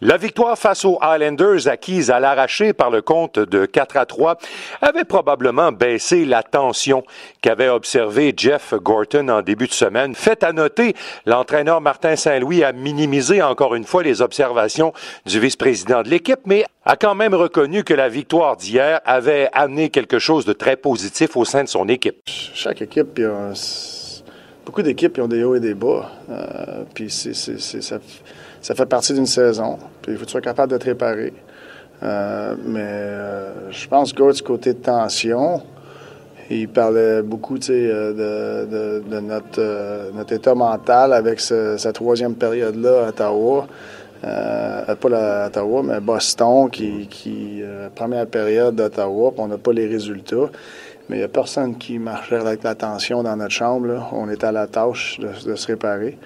La victoire face aux Highlanders acquise à l'arraché par le compte de 4 à 3 avait probablement baissé la tension qu'avait observé Jeff Gorton en début de semaine. Fait à noter, l'entraîneur Martin Saint-Louis a minimisé encore une fois les observations du vice-président de l'équipe, mais a quand même reconnu que la victoire d'hier avait amené quelque chose de très positif au sein de son équipe. Chaque équipe, a beaucoup d'équipes ont des hauts et des bas. Euh, puis c'est, ça, ça, fait partie d'une saison. Puis il faut être capable de te réparer. Euh, mais euh, je pense que du côté de tension, il parlait beaucoup de, de, de, notre, état mental avec cette troisième période-là à Ottawa. pas la, Ottawa, mais Boston, qui, qui première période d'Ottawa, on n'a pas les résultats. Mais il n'y a personne qui marchait avec la tension dans notre chambre. On était à la tâche de se réparer.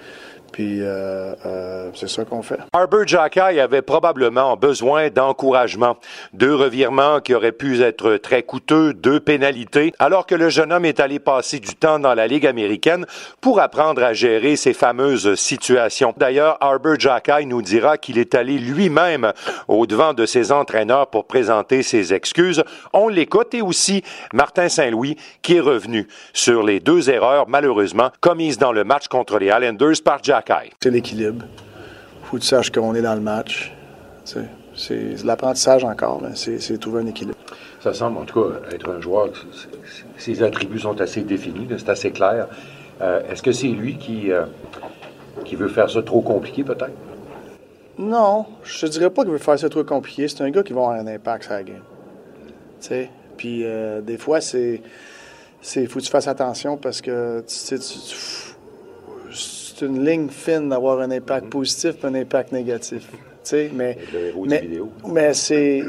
Puis euh, euh, c'est ça qu'on fait. Arbor Jacky avait probablement besoin d'encouragement. Deux revirements qui auraient pu être très coûteux, deux pénalités, alors que le jeune homme est allé passer du temps dans la Ligue américaine pour apprendre à gérer ces fameuses situations. D'ailleurs, Arbor Jacky nous dira qu'il est allé lui-même au-devant de ses entraîneurs pour présenter ses excuses. On l'écoute et aussi Martin Saint-Louis qui est revenu sur les deux erreurs malheureusement commises dans le match contre les Islanders par Jacky. C'est l'équilibre. Il faut que tu saches qu'on est dans le match. C'est l'apprentissage encore. C'est trouver un équilibre. Ça semble, en tout cas, être un joueur. Ses attributs sont assez définis, c'est assez clair. Euh, est-ce que c'est lui qui, euh, qui veut faire ça trop compliqué, peut-être? Non, je ne dirais pas qu'il veut faire ça trop compliqué. C'est un gars qui va avoir un impact sur la game. Puis euh, des fois, c'est. Il faut que tu fasses attention parce que tu, tu c'est une ligne fine d'avoir un impact positif et un impact négatif. mais, mais, mais c'est,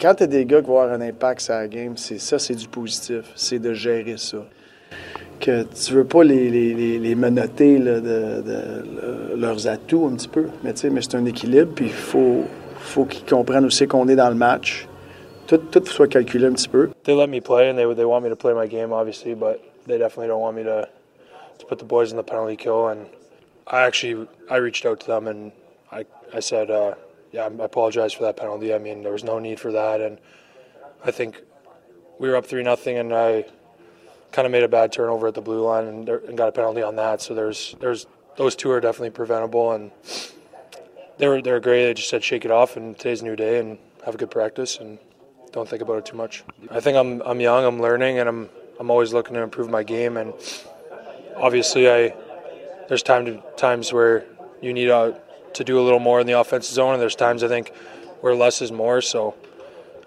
quand tu as des gars qui vont avoir un impact sur la game, c'est ça, c'est du positif. C'est de gérer ça. Que tu veux pas les, les, les menotter de, leurs atouts un petit peu, mais, mais c'est un équilibre, puis il faut, faut qu'ils comprennent aussi qu'on est dans le match. Tout, tout soit calculé un petit peu. They let me play and they, they want me to play my game, obviously, but they definitely don't want me to to put the boys in the penalty kill. And I actually I reached out to them and I I said, uh, yeah, I apologize for that penalty. I mean, there was no need for that, and I think we were up three nothing, and I kind of made a bad turnover at the blue line and, and got a penalty on that. So there's there's those two are definitely preventable, and they were they were great. They just said shake it off, and today's a new day, and have a good practice, and don't think about it too much. I think I'm I'm young, I'm learning, and I'm I'm always looking to improve my game, and obviously, I there's time to, times where you need uh, to do a little more in the offensive zone, and there's times I think where less is more. So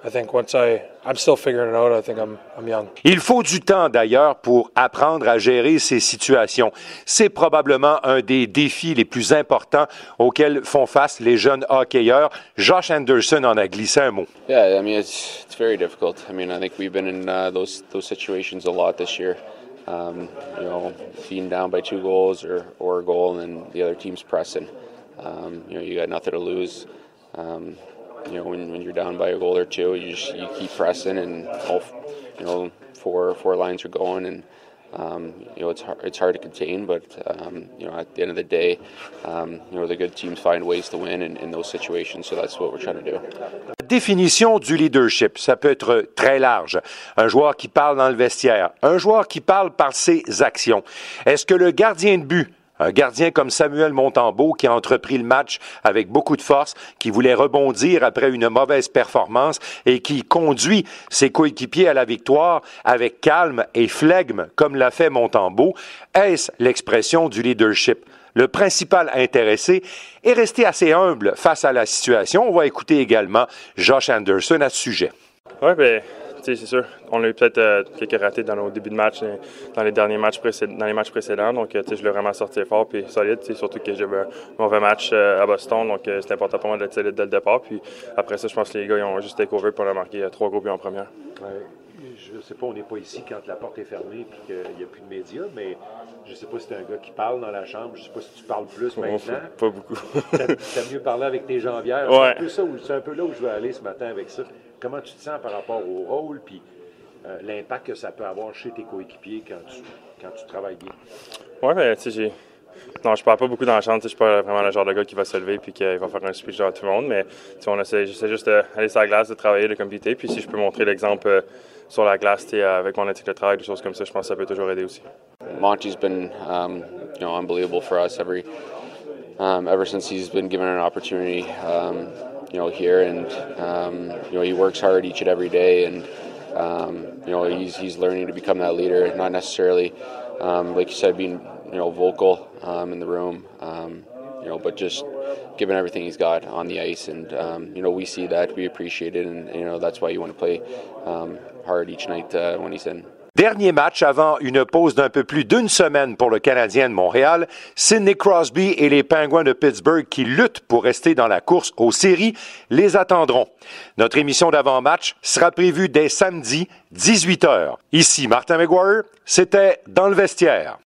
I think once I I'm still figuring it out. I think I'm, I'm young. Il faut du temps d'ailleurs pour apprendre à gérer ces situations. C'est probablement un des défis les plus importants auxquels font face les jeunes hockeyeurs. Josh Anderson en a glissé un mot. Yeah, I mean it's it's very difficult. I mean I think we've been in uh, those those situations a lot this year. Um, you know, being down by two goals or, or a goal and the other team's pressing. Um, you know, you got nothing to lose. Um, you know, when, when you're down by a goal or two, you just you keep pressing and all, you know, four four lines are going and um, you know, it's hard, it's hard to contain, but um, you know, at the end of the day, um, you know, the good teams find ways to win in, in those situations. So that's what we're trying to do. Définition du leadership, ça peut être très large. Un joueur qui parle dans le vestiaire, un joueur qui parle par ses actions. Est-ce que le gardien de but un gardien comme Samuel Montembeau qui a entrepris le match avec beaucoup de force, qui voulait rebondir après une mauvaise performance et qui conduit ses coéquipiers à la victoire avec calme et flegme comme l'a fait Montembeau. Est-ce l'expression du leadership? Le principal intéressé est resté assez humble face à la situation. On va écouter également Josh Anderson à ce sujet. Oui, ben, c'est sûr. On a eu peut-être euh, quelques ratés dans nos débuts de match, euh, dans les derniers matchs, dans les matchs précédents. Donc, euh, je l'ai vraiment sorti fort et solide. Surtout que j'avais un mauvais match à Boston. Donc, c'est important pour moi d'être solide dès le départ. Puis après ça, je pense que les gars ils ont juste take over pour marquer trois gros buts en première. Sais pas, on n'est pas ici quand la porte est fermée et qu'il n'y a plus de médias, mais je ne sais pas si tu un gars qui parle dans la chambre. Je ne sais pas si tu parles plus maintenant. Pas beaucoup. tu as, mieux parler avec tes jambières. Ouais. C'est un, peu là où je veux aller ce matin avec ça. Comment tu te sens par rapport au rôle puis euh, l'impact que ça peut avoir chez tes coéquipiers quand tu, quand tu travailles bien? Oui, ben, tu sais, Non, je parle pas beaucoup dans la chambre. Je suis pas vraiment le genre de gars qui va se lever puis qui va faire un speech devant tout le monde. Mais on essaie, j'essaie juste d'aller sur la glace, de travailler, de compéter. Puis si je peux montrer l'exemple euh, sur la glace avec mon éthique de travail, des choses comme ça, je pense que ça peut toujours aider aussi. Monty's been, um, you know, unbelievable for us every, um, ever since he's been given an opportunity, um, you know, here, and um, you know, he works hard each and every day, and um, you know, he's he's learning to become that leader, not necessarily, um, like you said, being you know vocal um, in the room, um, you know, but just giving everything he's got on the ice, and um, you know, we see that, we appreciate it, and you know, that's why you want to play um, hard each night uh, when he's in. Dernier match avant une pause d'un peu plus d'une semaine pour le Canadien de Montréal, Sidney Crosby et les Penguins de Pittsburgh qui luttent pour rester dans la course aux séries les attendront. Notre émission d'avant-match sera prévue dès samedi 18h. Ici Martin McGuire, c'était dans le vestiaire.